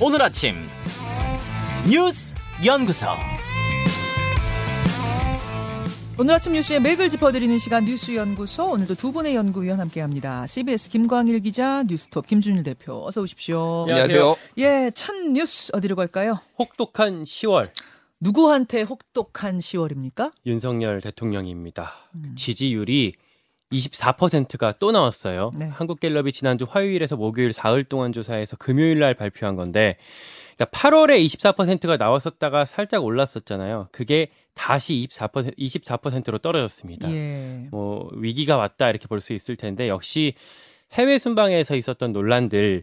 오늘 아침 뉴스 연구소 오늘 아침 뉴스의 맥을 짚어드리는 시간 뉴스 연구소 오늘도 두 분의 연구위원 함께합니다. CBS 김광일 기자, 뉴스톱 김준일 대표 어서 오십시오. 안녕하세요. 예, 첫 뉴스 어디로 갈까요? 혹독한 10월 누구한테 혹독한 10월입니까? 윤석열 대통령입니다. 지지율이 24%가 또 나왔어요. 네. 한국갤럽이 지난주 화요일에서 목요일 사흘 동안 조사해서 금요일 날 발표한 건데 그러니까 8월에 24%가 나왔었다가 살짝 올랐었잖아요. 그게 다시 24% 24%로 떨어졌습니다. 예. 뭐 위기가 왔다 이렇게 볼 수 있을 텐데 역시 해외 순방에서 있었던 논란들이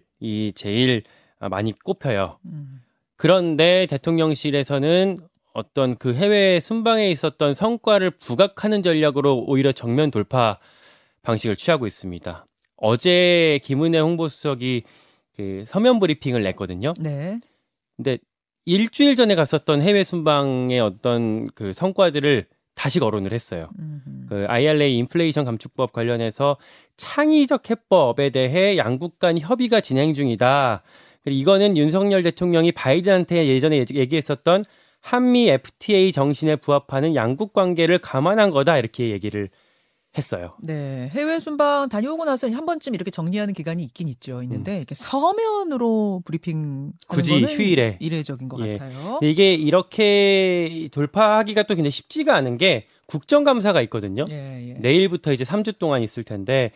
제일 많이 꼽혀요. 음. 그런데 대통령실에서는 어떤 그 해외 순방에 있었던 성과를 부각하는 전략으로 오히려 정면 돌파 방식을 취하고 있습니다. 어제 김은혜 홍보수석이 그 서면 브리핑을 냈거든요. 네. 근데 일주일 전에 갔었던 해외 순방의 어떤 그 성과들을 다시 거론을 했어요. 음흠. 그 IRA 인플레이션 감축법 관련해서 창의적 해법에 대해 양국 간 협의가 진행 중이다. 그리고 이거는 윤석열 대통령이 바이든한테 예전에 얘기- 얘기했었던 한미 FTA 정신에 부합하는 양국 관계를 감안한 거다 이렇게 얘기를 했어요. 네. 해외 순방 다녀오고 나서 한 번쯤 이렇게 정리하는 기간이 있긴 있죠. 있는데 이렇게 서면으로 브리핑 굳이 휴일에. 이례적인 것 예. 같아요. 이게 이렇게 돌파하기가 또 굉장히 쉽지가 않은 게 국정감사가 있거든요. 예, 예. 내일부터 이제 3주 동안 있을 텐데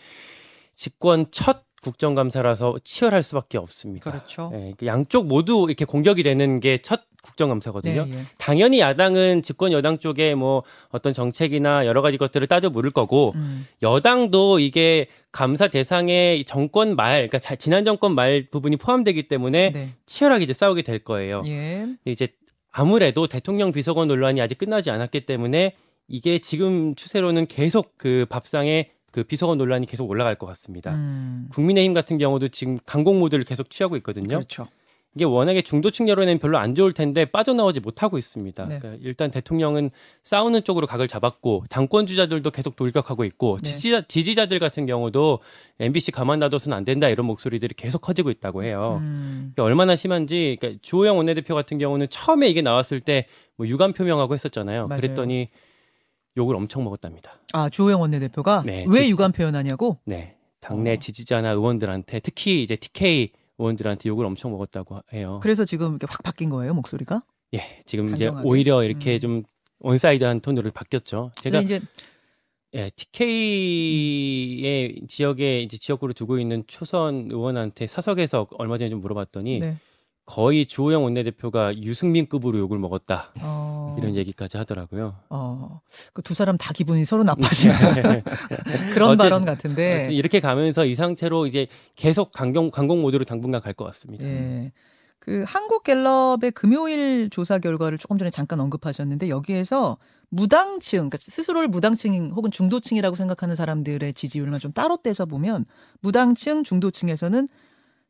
집권 첫 국정감사라서 치열할 수밖에 없습니다. 그렇죠. 예, 그 양쪽 모두 이렇게 공격이 되는 게 첫 국정감사거든요. 네, 예. 당연히 야당은 집권 여당 쪽에 뭐 어떤 정책이나 여러 가지 것들을 따져 물을 거고 음. 여당도 이게 감사 대상의 정권 말, 그러니까 자- 지난 정권 말 부분이 포함되기 때문에 네. 치열하게 이제 싸우게 될 거예요. 예. 이제 아무래도 대통령 비서관 논란이 아직 끝나지 않았기 때문에 이게 지금 추세로는 계속 그 밥상에 그 비서관 논란이 계속 올라갈 것 같습니다. 음. 국민의힘 같은 경우도 지금 강공 모드를 계속 취하고 있거든요. 그렇죠. 이게 워낙에 중도층 여론에는 별로 안 좋을 텐데 빠져나오지 못하고 있습니다. 네. 그러니까 일단 대통령은 싸우는 쪽으로 각을 잡았고 당권 주자들도 계속 돌격하고 있고 네. 지지자, 지지자들 같은 경우도 MBC 가만 놔둬서는 안 된다 이런 목소리들이 계속 커지고 있다고 해요. 음. 그러니까 얼마나 심한지 그러니까 주호영 원내대표 같은 경우는 처음에 이게 나왔을 때 뭐 유감 표명하고 했었잖아요. 맞아요. 그랬더니 욕을 엄청 먹었답니다. 아 주호영 원내대표가 네, 왜 지지- 유감 표현하냐고? 네. 당내 어. 지지자나 의원들한테 특히 이제 TK 의원들한테 욕을 엄청 먹었다고 해요. 그래서 지금 이렇게 확 바뀐 거예요 목소리가? 예, 지금 이제 단정하게? 오히려 이렇게 음. 좀 one-side한 톤으로 바뀌었죠. 제가 이제 예, TK의 지역에 이제 지역구를 두고 있는 초선 의원한테 사석에서 얼마 전에 좀 물어봤더니 네. 거의 주호영 원내대표가 유승민급으로 욕을 먹었다 어, 이런 얘기까지 하더라고요. 어, 그 두 사람 다 기분이 서로 나빠지는 그런 어쨌든- 발언 같은데. 이렇게 가면서 이 상태로 이제 계속 강경 강공 모드로 당분간 갈 것 같습니다. 예. 그 한국갤럽의 금요일 조사 결과를 조금 전에 잠깐 언급하셨는데 여기에서 무당층, 그러니까 스스로를 무당층 혹은 중도층이라고 생각하는 사람들의 지지율만 좀 따로 떼서 보면 무당층, 중도층에서는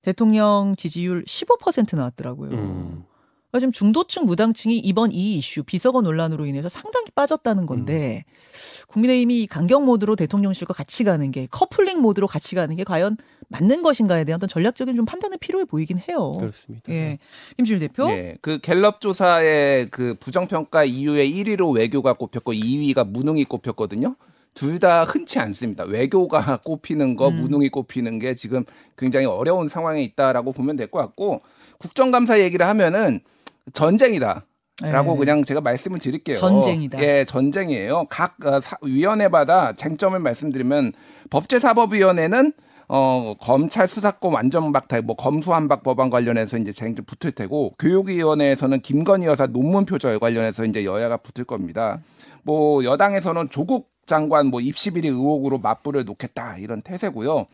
대통령 지지율 15% 나왔더라고요. 음. 그러니까 지금 중도층 무당층이 이번 이 이슈 비서관 논란으로 인해서 상당히 빠졌다는 건데 국민의힘이 이 강경 모드로 대통령실과 같이 가는 게 커플링 모드로 같이 가는 게 과연 맞는 것인가에 대한 어떤 전략적인 좀 판단이 필요해 보이긴 해요. 그렇습니다. 예, 김준일 대표. 예, 그 갤럽 조사의 그 부정평가 이후에 1위로 외교가 꼽혔고 2위가 무능이 꼽혔거든요. 둘 다 흔치 않습니다. 외교가 꼽히는 거, 음. 무능이 꼽히는 게 지금 굉장히 어려운 상황에 있다라고 보면 될 것 같고 국정감사 얘기를 하면은 전쟁이다. 라고 예. 그냥 제가 말씀을 드릴게요. 전쟁이다. 예, 전쟁이에요. 각 어, 사- 위원회마다 쟁점을 말씀드리면 법제사법위원회는 어 검찰 수사권 완전 박탈 뭐 검수한박 법안 관련해서 이제 쟁점 붙을 테고 교육위원회에서는 김건희 여사 논문 표절 관련해서 이제 여야가 붙을 겁니다. 뭐 여당에서는 조국 장관 뭐 입시 비리 의혹으로 맞불을 놓겠다 이런 태세고요.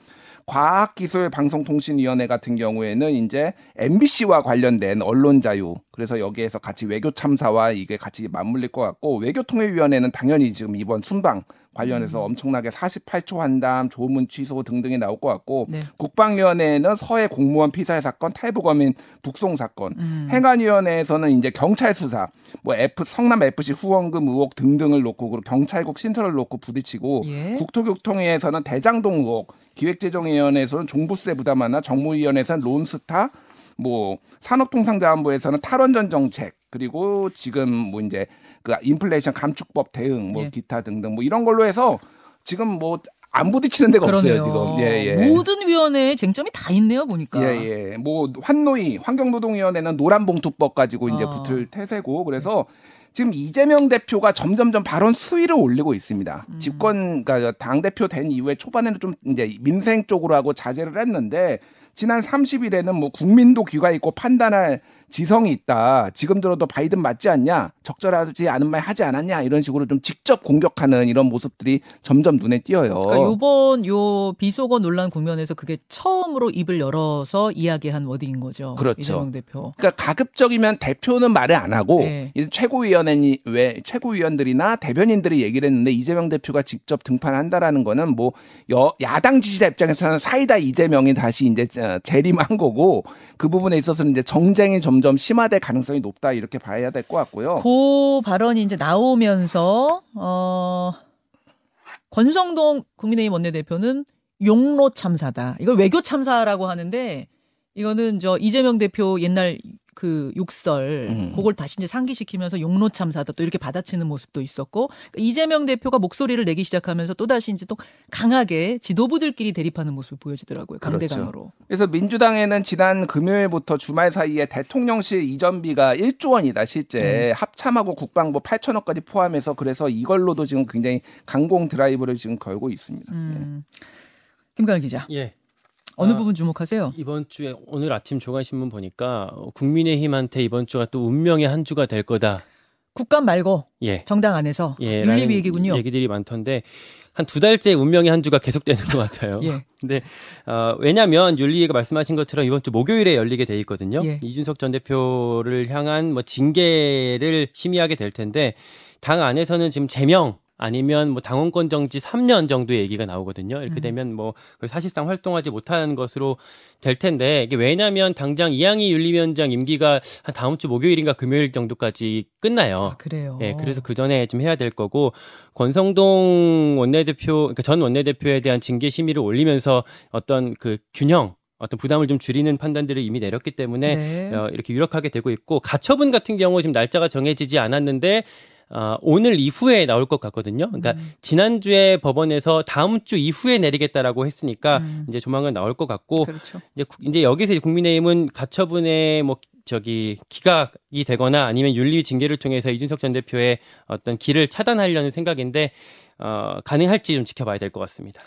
과학기술 방송통신위원회 같은 경우에는 이제 MBC와 관련된 언론 자유 그래서 여기에서 같이 외교 참사와 이게 같이 맞물릴 것 같고 외교통일위원회는 당연히 지금 이번 순방 관련해서 엄청나게 48초 한담, 조문 취소 등등이 나올 것 같고 네. 국방위원회는 서해 공무원 피살 사건, 탈북어민 북송 사건, 음. 행안위원회에서는 이제 경찰 수사, 뭐 F 성남 FC 후원금 의혹 등등을 놓고 그리고 경찰국 신설을 놓고 부딪히고 예. 국토교통위에서는 대장동 의혹, 기획재정위원회에서는 종부세 부담 하나, 정무위원회에서는 론스타, 뭐 산업통상자원부에서는 탈원전 정책 그리고 지금 뭐 이제 그 인플레이션 감축법 대응 뭐 예. 기타 등등 뭐 이런 걸로 해서 지금 뭐 안 부딪히는 데가 그러네요. 없어요 지금. 예, 예. 모든 위원회에 쟁점이 다 있네요 보니까. 예, 예. 뭐 환노위 환경노동위원회는 노란봉투법 가지고 이제 아. 붙을 태세고 그래서 지금 이재명 대표가 점점점 발언 수위를 올리고 있습니다. 음. 집권 그러니까 당 대표 된 이후에 초반에는 좀 이제 민생 쪽으로 하고 자제를 했는데 지난 30일에는 뭐 국민도 귀가 있고 판단할 지성이 있다. 지금 들어도 바이든 맞지 않냐? 적절하지 않은 말 하지 않았냐? 이런 식으로 좀 직접 공격하는 이런 모습들이 점점 눈에 띄어요. 그러니까 요번 요 비속어 논란 국면에서 그게 처음으로 입을 열어서 이야기한 워딩인 거죠. 그렇죠. 이재명 대표. 그러니까 가급적이면 대표는 말을 안 하고 네. 최고위원회 왜 최고위원들이나 대변인들이 얘기를 했는데 이재명 대표가 직접 등판한다라는 거는 뭐 여, 야당 지지자 입장에서는 사이다 이재명이 다시 이제 어, 재림한 거고 그 부분에 있어서는 이제 정쟁이 점점 심화될 가능성이 높다 이렇게 봐야 될 것 같고요. 그 발언이 이제 나오면서 어 권성동 국민의힘 원내대표는 용로 참사다. 이걸 외교 참사라고 하는데 이거는 저 이재명 대표 옛날 그 욕설 음. 그걸 다시 이제 상기시키면서 용로 참사다 또 이렇게 받아치는 모습도 있었고 그러니까 이재명 대표가 목소리를 내기 시작하면서 또 다시 이제 또 강하게 지도부들끼리 대립하는 모습이 보여지더라고요 강대강으로. 그래서 민주당에는 지난 금요일부터 주말 사이에 대통령실 이전비가 1조 원이다 실제 네. 합참하고 국방부 8천억까지 포함해서 그래서 이걸로도 지금 굉장히 강공 드라이브를 지금 걸고 있습니다. 음. 김가연 기자 예. 어느 아, 부분 주목하세요? 이번 주에 오늘 아침 조간신문 보니까 어, 국민의힘한테 이번 주가 또 운명의 한 주가 될 거다. 국감 말고 예. 정당 안에서 예, 윤리위 라는 얘기군요. 얘기들이 많던데 한 두 달째 운명의 한 주가 계속되는 것 같아요. 예. 근데 어, 왜냐하면 윤리위가 말씀하신 것처럼 이번 주 목요일에 열리게 돼 있거든요. 예. 이준석 전 대표를 향한 뭐 징계를 심의하게 될 텐데 당 안에서는 지금 제명 아니면 뭐 당원권 정지 3년 정도의 얘기가 나오거든요. 이렇게 음. 되면 뭐 사실상 활동하지 못하는 것으로 될 텐데 이게 왜냐하면 당장 이양희 윤리위원장 임기가 한 다음 주 목요일인가 금요일 정도까지 끝나요. 아, 그래요. 예, 그래서 그 전에 좀 해야 될 거고 권성동 원내대표, 그러니까 전 원내대표에 대한 징계 심의를 올리면서 어떤 그 균형, 어떤 부담을 좀 줄이는 판단들을 이미 내렸기 때문에 네. 어, 이렇게 유력하게 되고 있고 가처분 같은 경우 지금 날짜가 정해지지 않았는데 어, 오늘 이후에 나올 것 같거든요. 그러니까 음. 지난주에 법원에서 다음 주 이후에 내리겠다라고 했으니까 음. 이제 조만간 나올 것 같고 그렇죠. 이제, 구- 이제 여기서 국민의힘은 가처분에 뭐 저기 기각이 되거나 아니면 윤리 징계를 통해서 이준석 전 대표의 어떤 길을 차단하려는 생각인데 어, 가능할지 좀 지켜봐야 될 것 같습니다.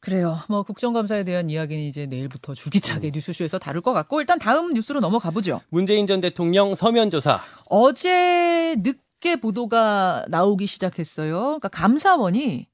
그래요. 뭐 국정감사에 대한 이야기는 이제 내일부터 줄기차게 음. 뉴스쇼에서 다룰 것 같고 일단 다음 뉴스로 넘어가 보죠. 문재인 전 대통령 서면 조사. 어제 늦 게 보도가 나오기 시작했어요. 그러니까 감사원이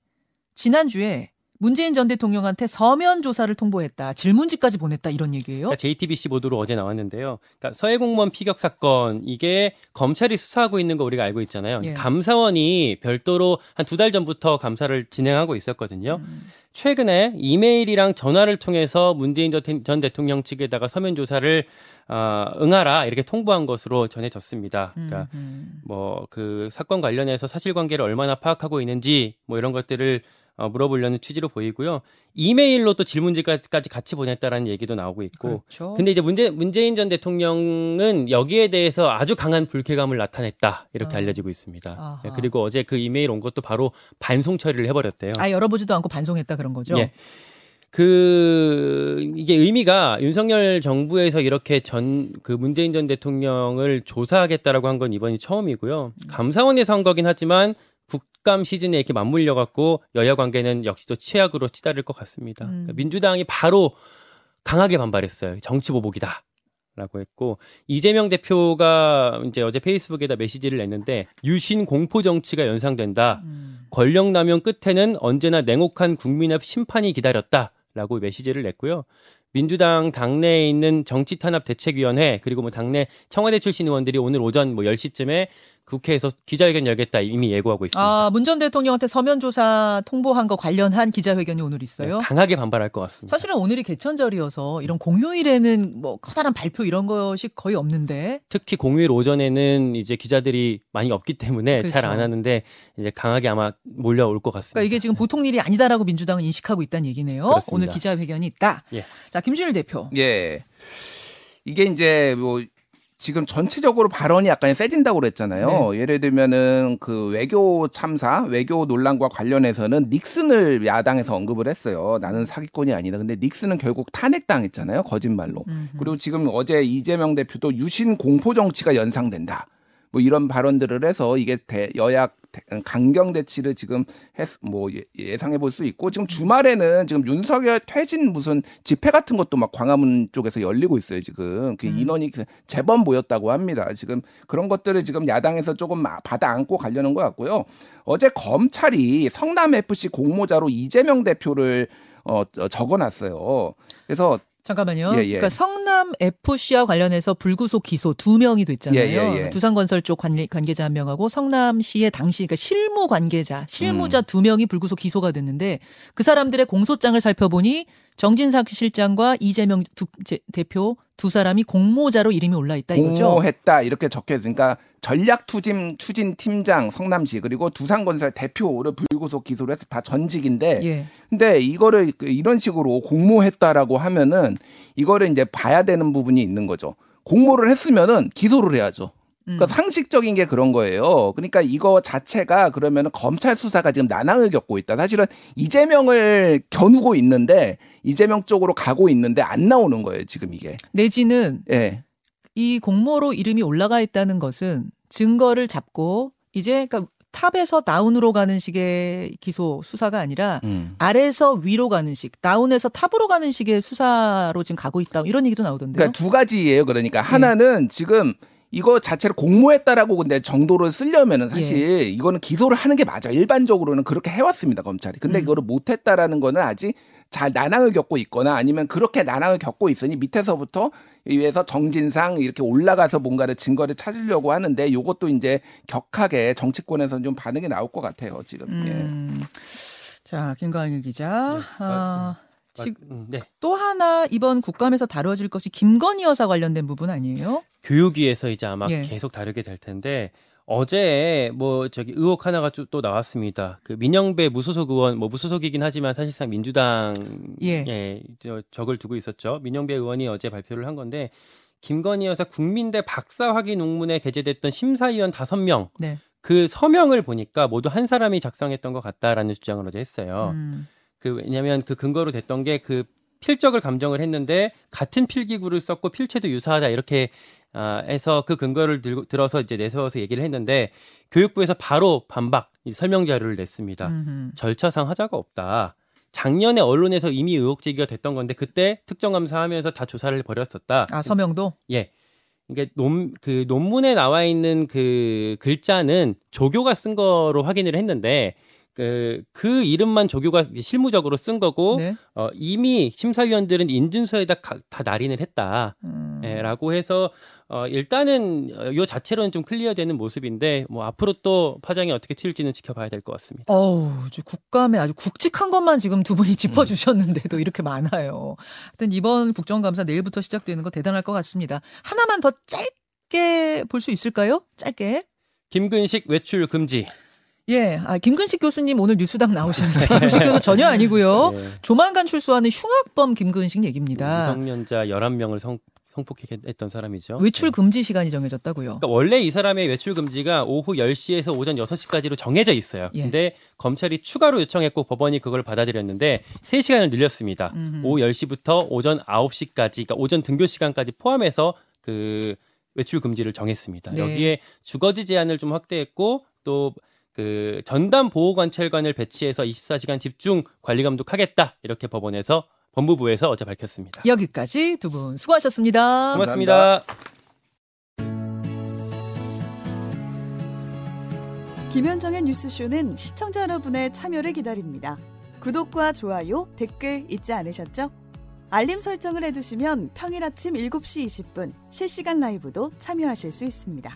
지난주에 문재인 전 대통령한테 서면 조사를 통보했다. 질문지까지 보냈다 이런 얘기예요. 그러니까 JTBC 보도로 어제 나왔는데요. 그러니까 서해 공무원 피격 사건 이게 검찰이 수사하고 있는 거 우리가 알고 있잖아요. 예. 감사원이 별도로 한 두 달 전부터 감사를 진행하고 있었거든요. 음. 최근에 이메일이랑 전화를 통해서 문재인 전- 전 대통령 측에다가 서면 조사를 어, 응하라 이렇게 통보한 것으로 전해졌습니다. 그러니까 음. 뭐그 사건 관련해서 사실관계를 얼마나 파악하고 있는지 뭐 이런 것들을 어, 물어보려는 취지로 보이고요. 이메일로 또 질문지까지 같이 보냈다라는 얘기도 나오고 있고. 그렇죠. 근데 이제 문재, 문재인 전 대통령은 여기에 대해서 아주 강한 불쾌감을 나타냈다 이렇게 아. 알려지고 있습니다. 아하. 예, 그리고 어제 그 이메일 온 것도 바로 반송 처리를 해버렸대요. 아 열어보지도 않고 반송했다 그런 거죠. 예. 그 이게 의미가 윤석열 정부에서 이렇게 전 그 문재인 전 대통령을 조사하겠다라고 한 건 이번이 처음이고요. 감사원에서 한 거긴 하지만 국감 시즌에 이렇게 맞물려 갖고 여야 관계는 역시 또 최악으로 치달을 것 같습니다. 음. 그러니까 민주당이 바로 강하게 반발했어요. 정치 보복이다. 라고 했고 이재명 대표가 이제 어제 페이스북에다 메시지를 냈는데 유신 공포 정치가 연상된다. 음. 권력 남용 끝에는 언제나 냉혹한 국민의 심판이 기다렸다라고 메시지를 냈고요. 민주당 당내에 있는 정치 탄압 대책위원회 그리고 뭐 당내 청와대 출신 의원들이 오늘 오전 뭐 10시쯤에 국회에서 기자회견 열겠다 이미 예고하고 있습니다. 아, 문 전 대통령한테 서면 조사 통보한 거 관련한 기자회견이 오늘 있어요. 네, 강하게 반발할 것 같습니다. 사실은 오늘이 개천절이어서 이런 공휴일에는 뭐 커다란 발표 이런 것이 거의 없는데 특히 공휴일 오전에는 이제 기자들이 많이 없기 때문에 그렇죠. 잘안 하는데 이제 강하게 아마 몰려올 것 같습니다. 그러니까 이게 지금 보통 일이 아니다라고 민주당은 인식하고 있다는 얘기네요. 그렇습니다. 오늘 기자회견이 있다. 예. 자, 김준일 대표. 예. 이게 이제 뭐 지금 전체적으로 발언이 약간 세진다고 그랬잖아요. 예를 들면은 그 외교 참사, 외교 논란과 관련해서는 닉슨을 야당에서 언급을 했어요. 나는 사기꾼이 아니다. 근데 닉슨은 결국 탄핵당했잖아요. 거짓말로. 음흠. 그리고 지금 어제 이재명 대표도 유신 공포 정치가 연상된다. 뭐 이런 발언들을 해서 이게 대, 여야 대- 강경 대치를 지금 했, 뭐 예- 예상해 볼 수 있고 지금 주말에는 지금 윤석열 퇴진 무슨 집회 같은 것도 막 광화문 쪽에서 열리고 있어요 지금. 그 음. 인원이 제법 모였다고 합니다. 지금 그런 것들을 지금 야당에서 조금 마- 받아 안고 가려는 것 같고요. 어제 검찰이 성남 FC 공모자로 이재명 대표를 어, 어, 적어놨어요. 그래서 잠깐만요. 예, 예. 그러니까 성남 FC와 관련해서 불구속 기소 두 명이 됐잖아요. 예, 예, 예. 두산건설 쪽 관계, 관계자 한 명하고 성남시의 당시 그러니까 실무 관계자, 음. 실무자 두 명이 불구속 기소가 됐는데 그 사람들의 공소장을 살펴보니 정진상 실장과 이재명 두, 제- 대표 두 사람이 공모자로 이름이 올라 있다 이거죠. 공모했다 이렇게 적혀 있으니까 전략 투진 추진 팀장 성남시 그리고 두산건설 대표를 불구속 기소를 해서 다 전직인데 예. 근데 이거를 그 이런 식으로 공모했다라고 하면은 이거를 이제 봐야 되는 부분이 있는 거죠. 공모를 했으면은 기소를 해야죠. 그러니까 음. 상식적인 게 그런 거예요. 그러니까 이거 자체가 그러면은 검찰 수사가 지금 난항을 겪고 있다. 사실은 이재명을 겨누고 있는데 이재명 쪽으로 가고 있는데 안 나오는 거예요. 지금 이게. 내지는 예. 이 공모로 이름이 올라가 있다는 것은 증거를 잡고 이제 그러니까 top에서 down으로 가는 식의 기소 수사가 아니라 음. 아래에서 위로 가는 식, down에서 top으로 가는 식의 수사로 지금 가고 있다. 이런 얘기도 나오던데요. 그러니까 두 가지예요. 그러니까 네. 하나는 지금 이거 자체를 공모했다라고 근데 정도를 쓰려면은 사실 예. 이거는 기소를 하는 게 맞아. 일반적으로는 그렇게 해왔습니다 검찰이. 근데 음. 이거를 못했다라는 거는 아직 잘 난항을 겪고 있거나 아니면 그렇게 난항을 겪고 있으니 밑에서부터 위에서 정진상 이렇게 올라가서 뭔가를 증거를 찾으려고 하는데 요것도 이제 격하게 정치권에서는 좀 반응이 나올 것 같아요 지금. 예. 음. 자, 김광일 기자. 아, 지- 음, 네. 또 하나 이번 국감에서 다뤄질 것이 김건희 여사 관련된 부분 아니에요? 교육위에서 이제 아마 예. 계속 다루게 될 텐데 어제 뭐 저기 의혹 하나가 좀또 나왔습니다. 그 민영배 무소속 의원 뭐 무소속이긴 하지만 사실상 민주당 예. 예, 저 적을 두고 있었죠. 민영배 의원이 어제 발표를 한 건데 김건희 여사 국민대 박사 학위 논문에 게재됐던 심사위원 다섯 명 네. 그 서명을 보니까 모두 한 사람이 작성했던 것 같다라는 주장을 어제 했어요. 음. 그 왜냐하면 그 근거로 됐던 게 그 필적을 감정을 했는데 같은 필기구를 썼고 필체도 유사하다 이렇게 아, 해서 그 근거를 들고, 들어서 이제 내세워서 얘기를 했는데 교육부에서 바로 반박 이 설명 자료를 냈습니다. 음흠. 절차상 하자가 없다. 작년에 언론에서 이미 의혹 제기가 됐던 건데 그때 특정 감사하면서 다 조사를 벌였었다. 아, 서명도? 예. 이게 논, 그 논문에 나와 있는 그 글자는 조교가 쓴 거로 확인을 했는데 그, 그 이름만 조교가 실무적으로 쓴 거고 네. 어, 이미 심사위원들은 인준서에다 가- 다 날인을 했다. 음. 예, 라고 해서 어, 일단은 어, 요 자체로는 좀 클리어되는 모습인데 뭐 앞으로 또 파장이 어떻게 튈지는 지켜봐야 될 것 같습니다. 어우, 저 국감에 아주 굵직한 것만 지금 두 음. 분이 짚어주셨는데도 이렇게 많아요. 하여튼 이번 국정감사 내일부터 시작되는 거 대단할 것 같습니다. 하나만 더 짧게 볼 수 있을까요? 짧게. 김근식 외출 금지. 예, 아, 김근식 교수님 오늘 뉴스당 나오시는데 김근식 교수 전혀 아니고요. 예. 조만간 출소하는 흉악범 김근식 얘기입니다. 미성년자 11명을 성, 성폭행했던 사람이죠. 외출 예. 금지 시간이 정해졌다고요. 그러니까 원래 이 사람의 외출 금지가 오후 10시에서 오전 6시까지로 정해져 있어요. 예. 근데 검찰이 추가로 요청했고 법원이 그걸 받아들였는데 3시간을 늘렸습니다. 음흠. 오후 10시부터 오전 9시까지, 그러니까 오전 등교 시간까지 포함해서 그 외출 금지를 정했습니다. 네. 여기에 주거지 제한을 좀 확대했고 또 그 전담 보호 관찰관을 배치해서 24시간 집중 관리 감독하겠다 이렇게 법원에서 법무부에서 어제 밝혔습니다. 여기까지 두 분 수고하셨습니다. 고맙습니다. 김현정의 뉴스쇼는 시청자 여러분의 참여를 기다립니다. 구독과 좋아요, 댓글 잊지 않으셨죠? 알림 설정을 해두시면 평일 아침 7시 20분 실시간 라이브도 참여하실 수 있습니다.